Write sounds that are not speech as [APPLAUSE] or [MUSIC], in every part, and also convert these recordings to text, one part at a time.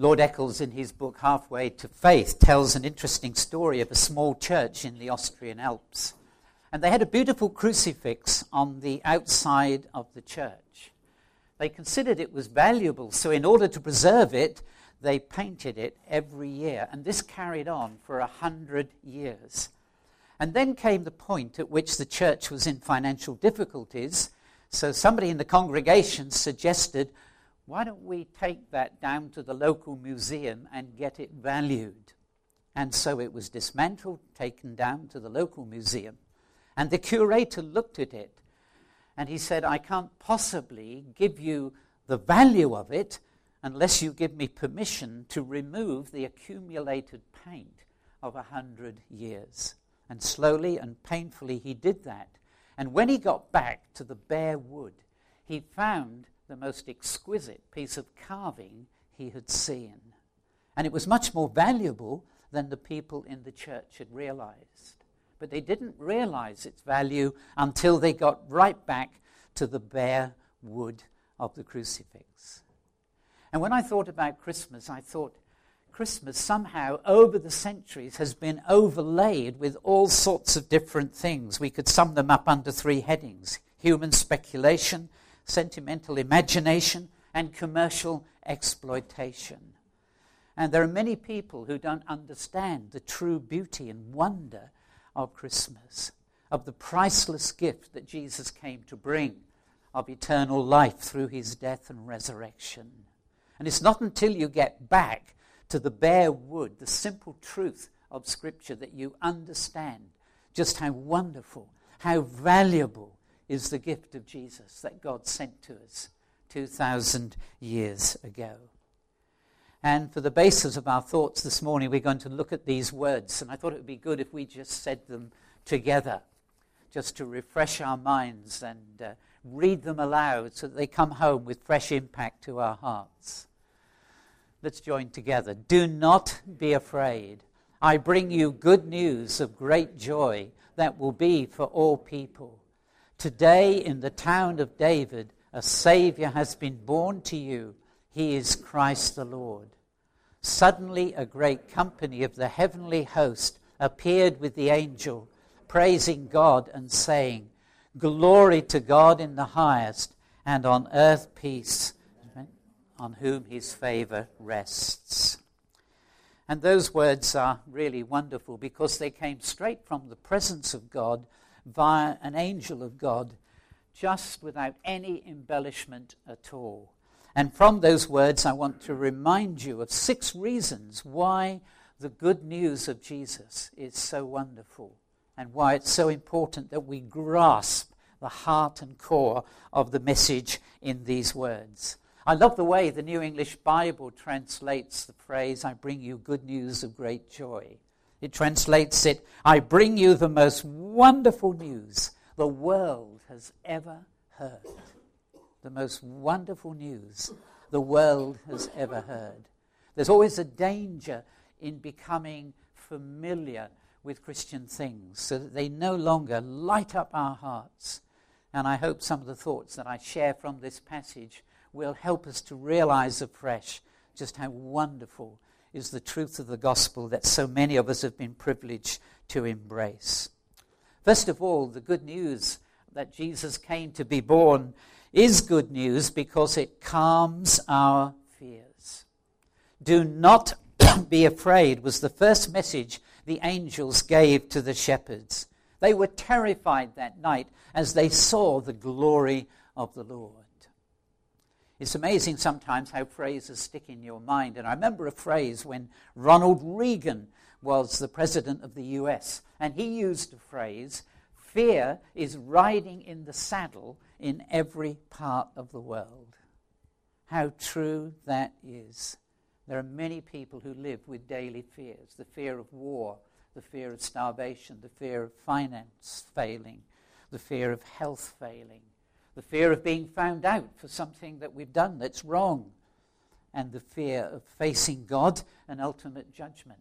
Lord Eccles, in his book Halfway to Faith, tells an interesting story of a small church in the Austrian Alps. And they had a beautiful crucifix on the outside of the church. They considered it was valuable, so in order to preserve it, they painted it every year. And this carried on for a hundred years. And then came the point at which the church was in financial difficulties. So somebody in the congregation suggested, why don't we take that down to the local museum and get it valued? And so it was dismantled, taken down to the local museum. And the curator looked at it and he said, I can't possibly give you the value of it unless you give me permission to remove the accumulated paint of a hundred years. And slowly and painfully he did that. And when he got back to the bare wood, he found the most exquisite piece of carving he had seen. And it was much more valuable than the people in the church had realized but they didn't realize its value until they got right back to the bare wood of the crucifix. And when I thought about Christmas, I thought Christmas somehow over the centuries has been overlaid with all sorts of different things. We could sum them up under three headings human speculation, sentimental imagination, and commercial exploitation. And there are many people who don't understand the true beauty and wonder of Christmas, of the priceless gift that Jesus came to bring, of eternal life through his death and resurrection. And it's not until you get back to the bare wood, the simple truth of Scripture, that you understand just how wonderful, how valuable is the gift of Jesus that God sent to us 2,000 years ago. And for the basis of our thoughts this morning, we're going to look at these words. And I thought it would be good if we just said them together, just to refresh our minds and uh, read them aloud so that they come home with fresh impact to our hearts. Let's join together. Do not be afraid. I bring you good news of great joy that will be for all people. Today, in the town of David, a Savior has been born to you he is Christ the Lord. Suddenly, a great company of the heavenly host appeared with the angel, praising God and saying, Glory to God in the highest, and on earth peace, on whom his favor rests. And those words are really wonderful because they came straight from the presence of God via an angel of God, just without any embellishment at all. And from those words, I want to remind you of six reasons why the good news of Jesus is so wonderful and why it's so important that we grasp the heart and core of the message in these words. I love the way the New English Bible translates the phrase, I bring you good news of great joy. It translates it, I bring you the most wonderful news the world has ever heard the most wonderful news the world has ever heard. There's always a danger in becoming familiar with Christian things so that they no longer light up our hearts. And I hope some of the thoughts that I share from this passage will help us to realize afresh just how wonderful is the truth of the gospel that so many of us have been privileged to embrace. First of all, the good news that Jesus came to be born is good news because it calms our fears. Do not [COUGHS] be afraid was the first message the angels gave to the shepherds. They were terrified that night as they saw the glory of the Lord. It's amazing sometimes how phrases stick in your mind. And I remember a phrase when Ronald Reagan was the president of the US, and he used a phrase fear is riding in the saddle in every part of the world. How true that is. There are many people who live with daily fears the fear of war, the fear of starvation, the fear of finance failing, the fear of health failing, the fear of being found out for something that we've done that's wrong, and the fear of facing God and ultimate judgment.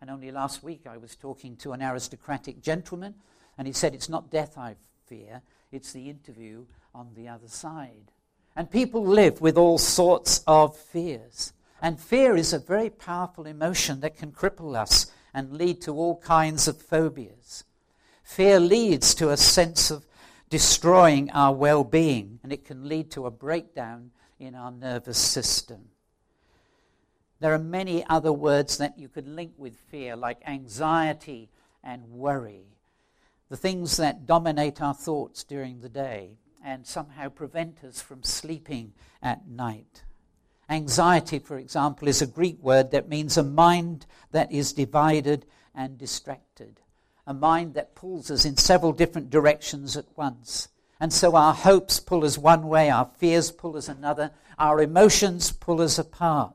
And only last week I was talking to an aristocratic gentleman, and he said, It's not death I fear, it's the interview on the other side. And people live with all sorts of fears. And fear is a very powerful emotion that can cripple us and lead to all kinds of phobias. Fear leads to a sense of destroying our well being, and it can lead to a breakdown in our nervous system. There are many other words that you could link with fear, like anxiety and worry, the things that dominate our thoughts during the day and somehow prevent us from sleeping at night. Anxiety, for example, is a Greek word that means a mind that is divided and distracted, a mind that pulls us in several different directions at once. And so our hopes pull us one way, our fears pull us another, our emotions pull us apart.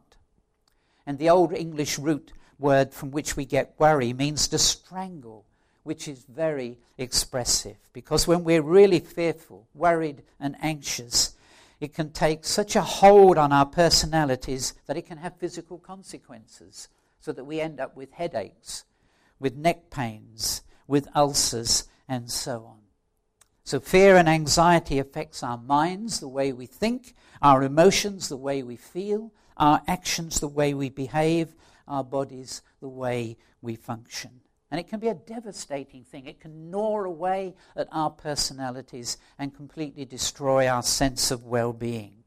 And the old English root word from which we get worry means to strangle, which is very expressive. Because when we're really fearful, worried, and anxious, it can take such a hold on our personalities that it can have physical consequences, so that we end up with headaches, with neck pains, with ulcers, and so on. So, fear and anxiety affects our minds, the way we think, our emotions, the way we feel, our actions, the way we behave, our bodies, the way we function. And it can be a devastating thing. It can gnaw away at our personalities and completely destroy our sense of well being.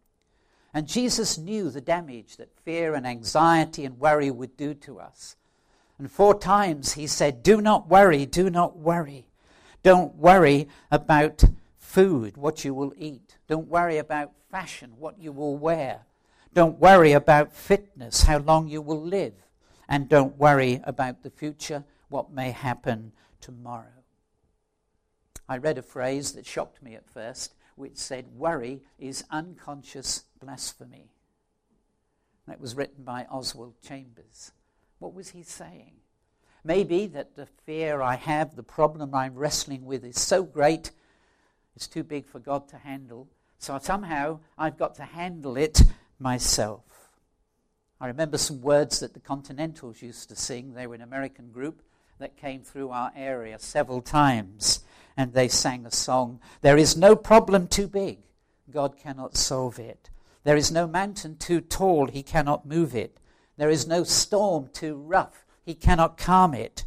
And Jesus knew the damage that fear and anxiety and worry would do to us. And four times he said, Do not worry, do not worry. Don't worry about food, what you will eat. Don't worry about fashion, what you will wear. Don't worry about fitness, how long you will live. And don't worry about the future, what may happen tomorrow. I read a phrase that shocked me at first, which said, Worry is unconscious blasphemy. That was written by Oswald Chambers. What was he saying? Maybe that the fear I have, the problem I'm wrestling with is so great, it's too big for God to handle. So somehow I've got to handle it myself. I remember some words that the Continentals used to sing. They were an American group that came through our area several times, and they sang a song There is no problem too big, God cannot solve it. There is no mountain too tall, He cannot move it. There is no storm too rough, He cannot calm it.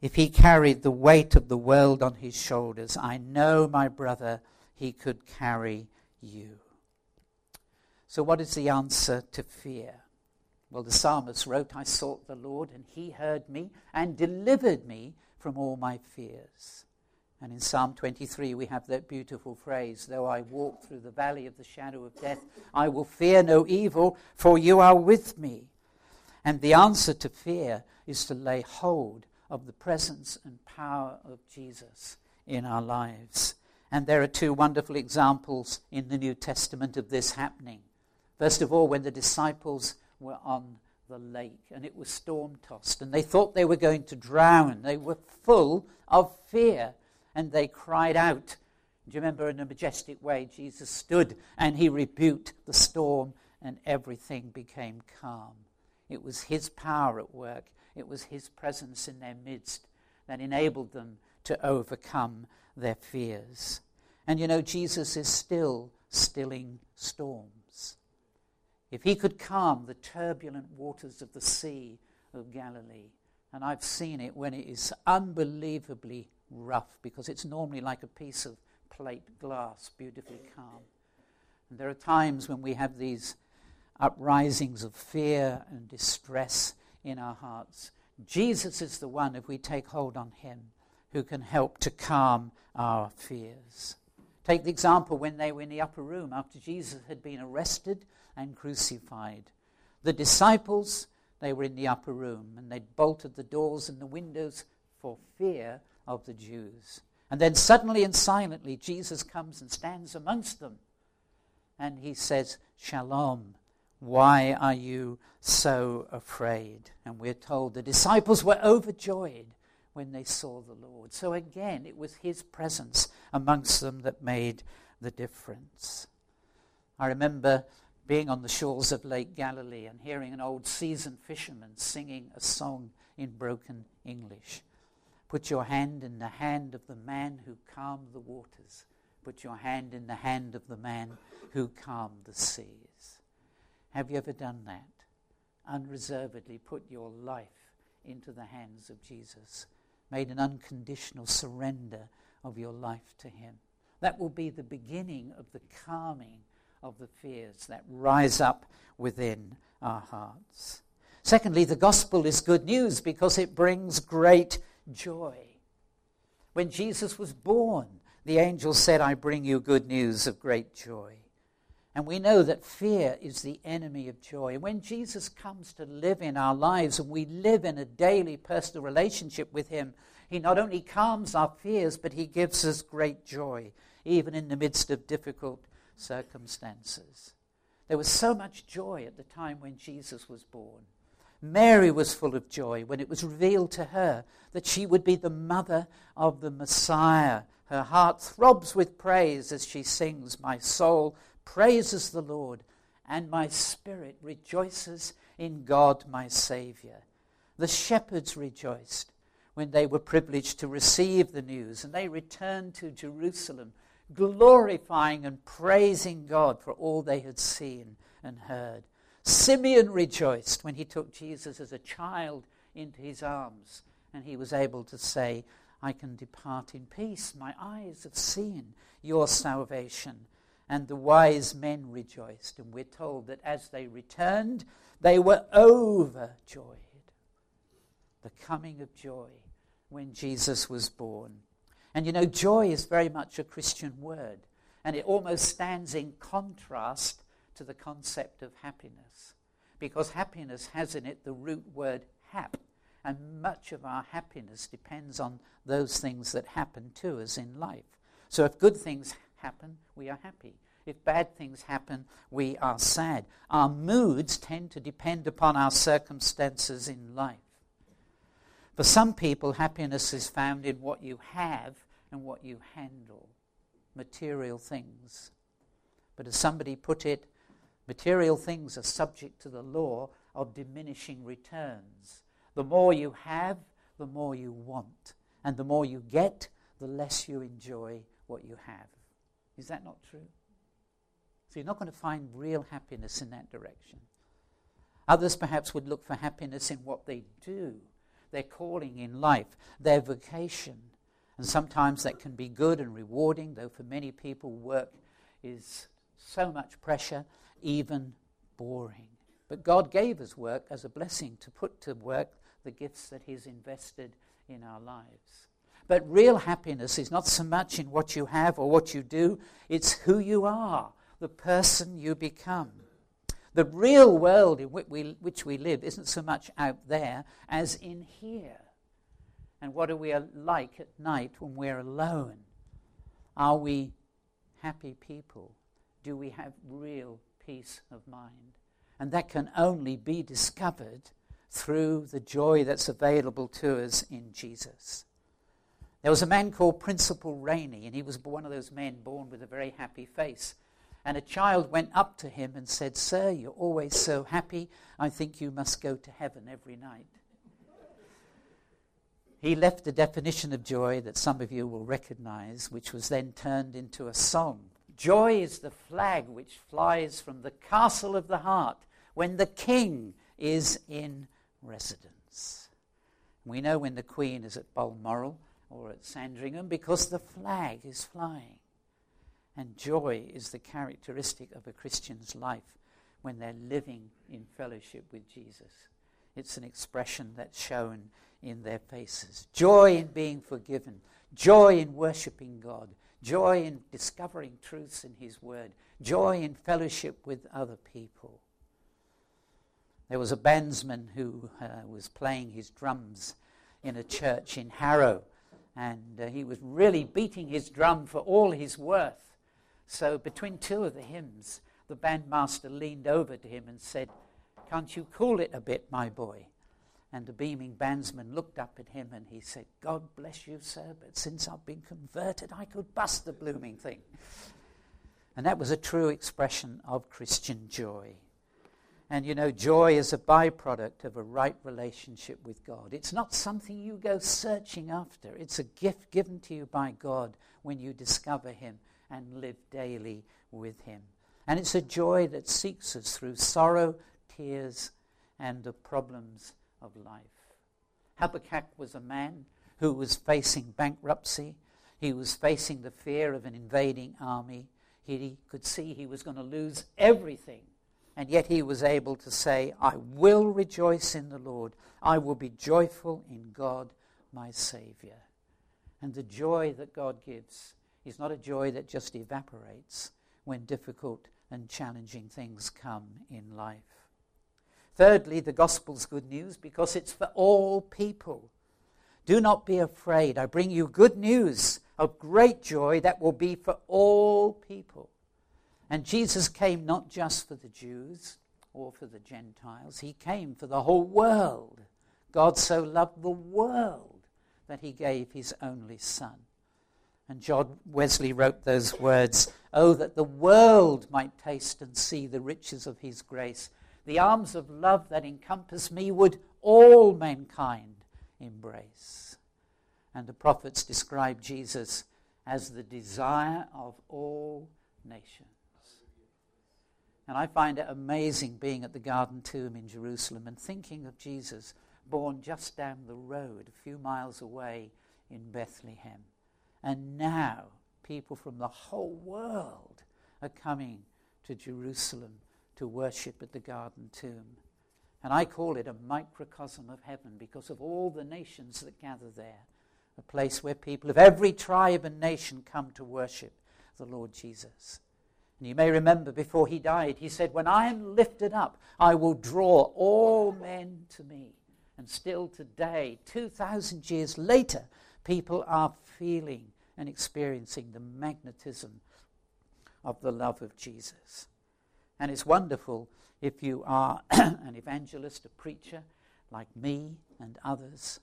If He carried the weight of the world on His shoulders, I know, my brother, He could carry you. So, what is the answer to fear? Well, the psalmist wrote, I sought the Lord, and he heard me and delivered me from all my fears. And in Psalm 23, we have that beautiful phrase Though I walk through the valley of the shadow of death, I will fear no evil, for you are with me. And the answer to fear is to lay hold of the presence and power of Jesus in our lives. And there are two wonderful examples in the New Testament of this happening. First of all, when the disciples were on the lake and it was storm tossed and they thought they were going to drown. They were full of fear and they cried out. Do you remember in a majestic way Jesus stood and he rebuked the storm and everything became calm? It was his power at work, it was his presence in their midst that enabled them to overcome their fears. And you know, Jesus is still stilling storms if he could calm the turbulent waters of the Sea of Galilee, and I've seen it when it is unbelievably rough because it's normally like a piece of plate glass, beautifully calm. And there are times when we have these uprisings of fear and distress in our hearts. Jesus is the one, if we take hold on him, who can help to calm our fears. Take the example when they were in the upper room after Jesus had been arrested and crucified. The disciples, they were in the upper room and they'd bolted the doors and the windows for fear of the Jews. And then suddenly and silently, Jesus comes and stands amongst them. And he says, Shalom, why are you so afraid? And we're told the disciples were overjoyed when they saw the Lord. So again, it was his presence amongst them that made the difference. I remember being on the shores of Lake Galilee and hearing an old seasoned fisherman singing a song in broken English. Put your hand in the hand of the man who calmed the waters. Put your hand in the hand of the man who calmed the seas. Have you ever done that? unreservedly put your life into the hands of Jesus, made an unconditional surrender of your life to Him. That will be the beginning of the calming of the fears that rise up within our hearts. Secondly, the gospel is good news because it brings great joy. When Jesus was born, the angel said, I bring you good news of great joy. And we know that fear is the enemy of joy. When Jesus comes to live in our lives and we live in a daily personal relationship with Him, He not only calms our fears, but He gives us great joy, even in the midst of difficult circumstances. There was so much joy at the time when Jesus was born. Mary was full of joy when it was revealed to her that she would be the mother of the Messiah. Her heart throbs with praise as she sings, My soul praises the Lord, and my spirit rejoices in God my Saviour. The shepherds rejoiced when they were privileged to receive the news, and they returned to Jerusalem, glorifying and praising God for all they had seen and heard. Simeon rejoiced when he took Jesus as a child into his arms, and he was able to say, I can depart in peace. My eyes have seen your salvation and the wise men rejoiced. And we're told that as they returned, they were overjoyed. The coming of joy when Jesus was born. And you know, joy is very much a Christian word, and it almost stands in contrast to the concept of happiness. Because happiness has in it the root word hap, and much of our happiness depends on those things that happen to us in life. So if good things happen, we are happy. If bad things happen, we are sad. Our moods tend to depend upon our circumstances in life. For some people, happiness is found in what you have and what you handle, material things. But as somebody put it, material things are subject to the law of diminishing returns. The more you have, the more you want. And the more you get, the less you enjoy what you have. Is that not true? So you're not going to find real happiness in that direction. Others perhaps would look for happiness in what they do, their calling in life, their vocation. And sometimes that can be good and rewarding, though for many people, work is so much pressure, even boring. But God gave us work as a blessing to put to work the gifts that He's invested in our lives. But real happiness is not so much in what you have or what you do, it's who you are, the person you become. The real world in which we, which we live isn't so much out there as in here. And what are we uh, like at night when we're alone? Are we happy people? Do we have real peace of mind? And that can only be discovered through the joy that's available to us in Jesus. There was a man called Principal Rainy, and he was one of those men born with a very happy face. And a child went up to him and said, Sir, you're always so happy. I think you must go to heaven every night. He left a definition of joy that some of you will recognize, which was then turned into a song. Joy is the flag which flies from the castle of the heart when the king is in residence. We know when the Queen is at Balmoral or at Sandringham because the flag is flying. And joy is the characteristic of a Christian's life when they're living in fellowship with Jesus. It's an expression that's shown in their faces. Joy in being forgiven, joy in worshiping God, joy in discovering truths in His Word, joy in fellowship with other people. There was a bandsman who uh, was playing his drums in a church in Harrow, and uh, he was really beating his drum for all his worth. So, between two of the hymns, the bandmaster leaned over to him and said, Can't you cool it a bit, my boy? And the beaming bandsman looked up at him and he said, God bless you, sir, but since I've been converted, I could bust the blooming thing. And that was a true expression of Christian joy. And you know, joy is a byproduct of a right relationship with God. It's not something you go searching after, it's a gift given to you by God when you discover Him and live daily with Him. And it's a joy that seeks us through sorrow, tears, and the problems of life. Habakkuk was a man who was facing bankruptcy. He was facing the fear of an invading army. He could see he was going to lose everything. And yet he was able to say, I will rejoice in the Lord. I will be joyful in God, my Savior. And the joy that God gives is not a joy that just evaporates when difficult and challenging things come in life. Thirdly, the gospel's good news because it's for all people. Do not be afraid. I bring you good news of great joy that will be for all people. And Jesus came not just for the Jews or for the Gentiles, he came for the whole world. God so loved the world that he gave his only Son. And John Wesley wrote those words Oh, that the world might taste and see the riches of his grace. The arms of love that encompass me would all mankind embrace. And the prophets describe Jesus as the desire of all nations. And I find it amazing being at the Garden Tomb in Jerusalem and thinking of Jesus born just down the road, a few miles away in Bethlehem. And now people from the whole world are coming to Jerusalem to worship at the Garden Tomb. And I call it a microcosm of heaven because of all the nations that gather there. A place where people of every tribe and nation come to worship the Lord Jesus. And you may remember before he died, he said, When I am lifted up, I will draw all men to me. And still today, 2,000 years later, people are feeling and experiencing the magnetism of the love of Jesus. And it's wonderful if you are [CLEARS THROAT] an evangelist, a preacher like me and others,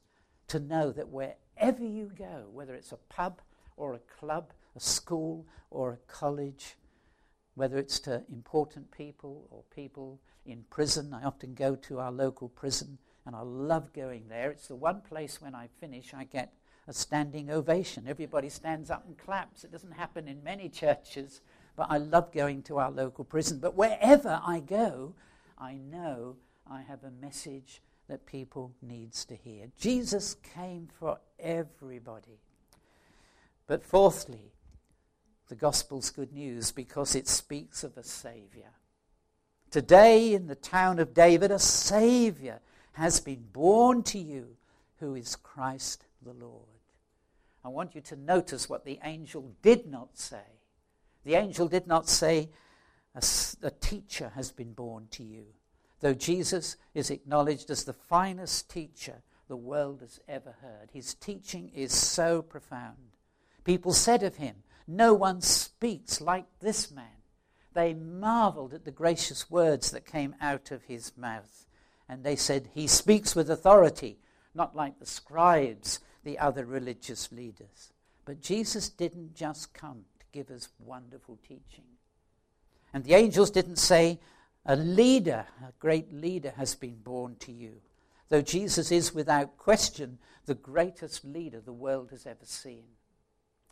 to know that wherever you go, whether it's a pub or a club, a school or a college, whether it's to important people or people in prison, I often go to our local prison and I love going there. It's the one place when I finish I get a standing ovation. Everybody stands up and claps. It doesn't happen in many churches, but I love going to our local prison. But wherever I go, I know I have a message that people needs to hear. Jesus came for everybody. But fourthly, the gospel's good news because it speaks of a savior. Today in the town of David a savior has been born to you who is Christ the Lord. I want you to notice what the angel did not say. The angel did not say, a, a, teacher has been born to you, though Jesus is acknowledged as the finest teacher the world has ever heard. His teaching is so profound. People said of him, No one speaks like this man. They marveled at the gracious words that came out of his mouth. And they said, He speaks with authority, not like the scribes the other religious leaders. But Jesus didn't just come give us wonderful teaching. And the angels didn't say, A leader, a great leader has been born to you. Though Jesus is without question the greatest leader the world has ever seen.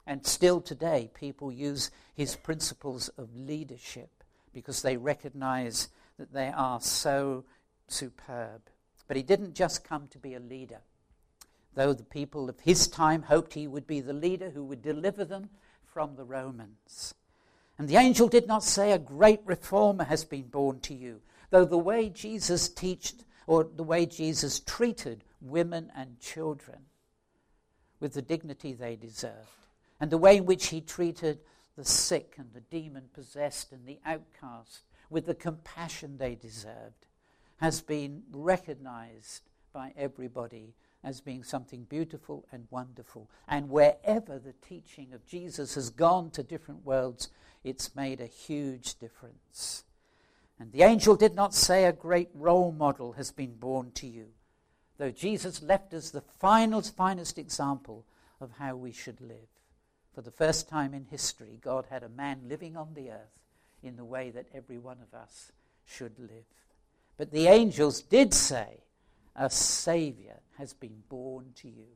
And still today, people use his principles of leadership because they recognize that they are so superb. But he didn't just come to be a leader, though the people of his time hoped he would be the leader who would deliver them from the Romans. And the angel did not say, A great reformer has been born to you, though the way Jesus taught, or the way Jesus treated women and children with the dignity they deserved, and the way in which he treated the sick and the demon possessed and the outcast with the compassion they deserved, has been recognized by everybody as being something beautiful and wonderful. And wherever the teaching of Jesus has gone to different worlds, it's made a huge difference. And the angel did not say a great role model has been born to you, though Jesus left us the final, finest example of how we should live. For the first time in history, God had a man living on the earth in the way that every one of us should live. But the angels did say, A Savior has been born to you.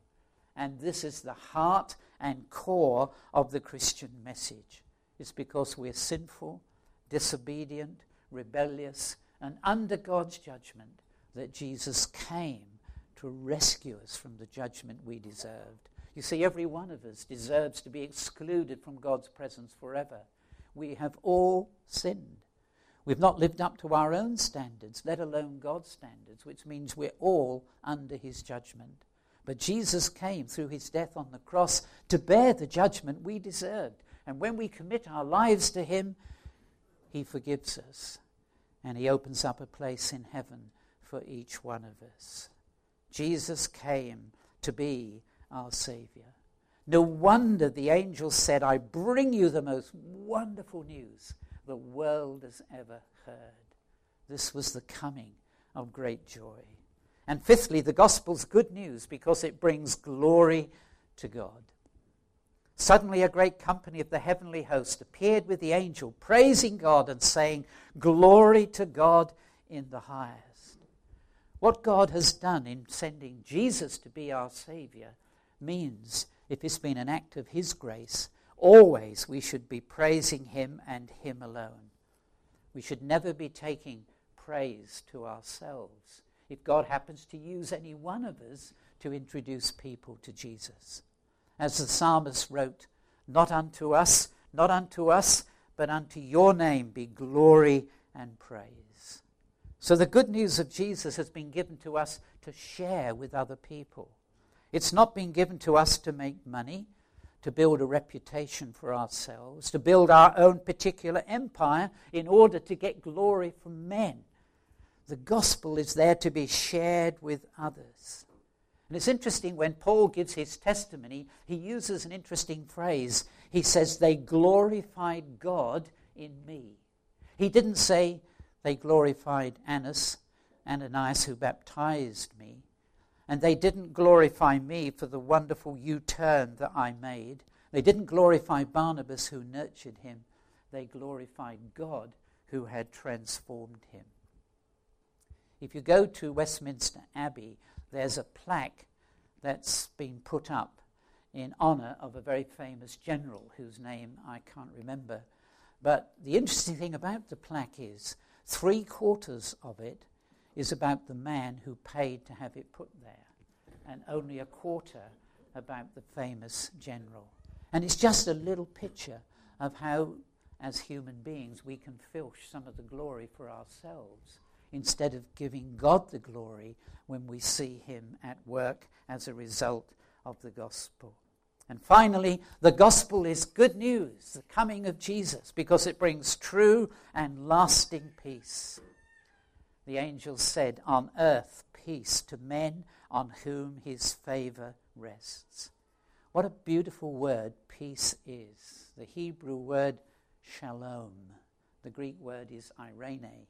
And this is the heart and core of the Christian message. It's because we're sinful, disobedient, rebellious, and under God's judgment, that Jesus came to rescue us from the judgment we deserved. You see, every one of us deserves to be excluded from God's presence forever. We have all sinned. We've not lived up to our own standards, let alone God's standards, which means we're all under his judgment. But Jesus came through his death on the cross to bear the judgment we deserved. And when we commit our lives to him, he forgives us. And he opens up a place in heaven for each one of us. Jesus came to be our Savior. No wonder the angel said, I bring you the most wonderful news the world has ever heard. This was the coming of great joy. And fifthly, the gospel's good news because it brings glory to God. Suddenly, a great company of the heavenly host appeared with the angel, praising God and saying, Glory to God in the highest. What God has done in sending Jesus to be our Savior means, if it's been an act of His grace, Always we should be praising Him and Him alone. We should never be taking praise to ourselves if God happens to use any one of us to introduce people to Jesus. As the psalmist wrote, Not unto us, not unto us, but unto your name be glory and praise. So the good news of Jesus has been given to us to share with other people. It's not been given to us to make money to build a reputation for ourselves, to build our own particular empire in order to get glory from men. The gospel is there to be shared with others. And it's interesting when Paul gives his testimony, he uses an interesting phrase. He says, They glorified God in me. He didn't say they glorified Annas, Ananias, who baptized me. And they didn't glorify me for the wonderful U turn that I made. They didn't glorify Barnabas, who nurtured him. They glorified God, who had transformed him. If you go to Westminster Abbey, there's a plaque that's been put up in honor of a very famous general whose name I can't remember. But the interesting thing about the plaque is three quarters of it is about the man who paid to have it put there, and only a quarter about the famous general. And it's just a little picture of how, as human beings, we can filch some of the glory for ourselves instead of giving God the glory when we see Him at work as a result of the gospel. And finally, the gospel is good news, the coming of Jesus, because it brings true and lasting peace the angel said, On earth peace to men on whom his favor rests. What a beautiful word peace is. The Hebrew word shalom, the Greek word is irene.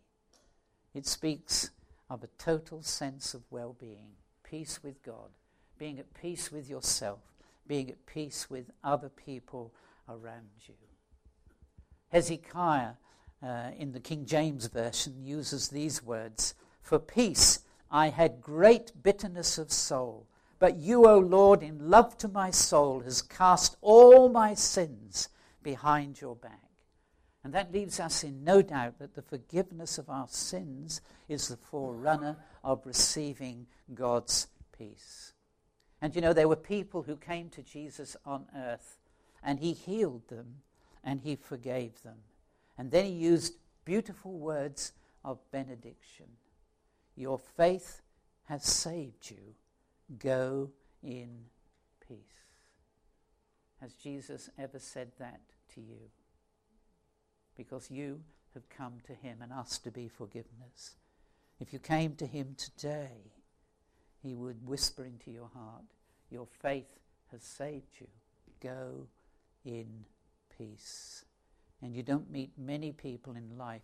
It speaks of a total sense of well being, peace with God, being at peace with yourself, being at peace with other people around you. Hezekiah uh, in the King James Version, uses these words For peace I had great bitterness of soul, but you, O Lord, in love to my soul, has cast all my sins behind your back. And that leaves us in no doubt that the forgiveness of our sins is the forerunner of receiving God's peace. And you know, there were people who came to Jesus on earth, and he healed them and he forgave them. And then he used beautiful words of benediction. Your faith has saved you. Go in peace. Has Jesus ever said that to you? Because you have come to him and asked to be forgiveness. If you came to him today, he would whisper into your heart, Your faith has saved you. Go in peace. And you don't meet many people in life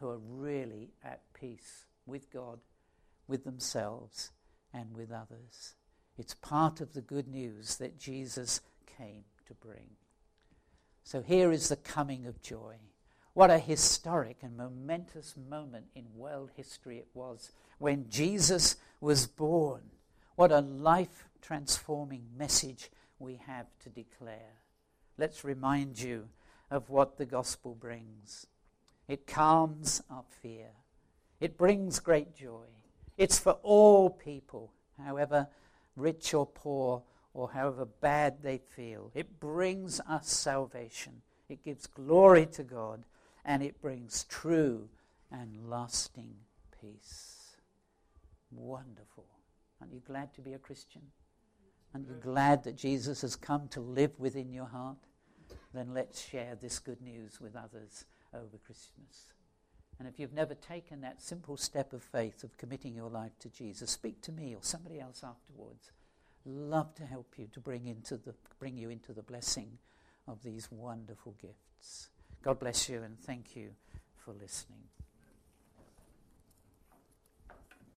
who are really at peace with God, with themselves, and with others. It's part of the good news that Jesus came to bring. So here is the coming of joy. What a historic and momentous moment in world history it was when Jesus was born. What a life transforming message we have to declare. Let's remind you of what the gospel brings. It calms our fear, it brings great joy, It's for all people, however rich or poor, or however bad they feel. It brings us salvation. It gives glory to God, and it brings true and lasting peace. Wonderful. Aren't you glad to be a Christian? Aren't you glad that Jesus has come to live within your heart? Then let's share this good news with others over Christmas. And if you've never taken that simple step of faith of committing your life to Jesus, speak to me or somebody else afterwards. Love to help you to bring into the bring you into the blessing of these wonderful gifts. God bless you and thank you for listening.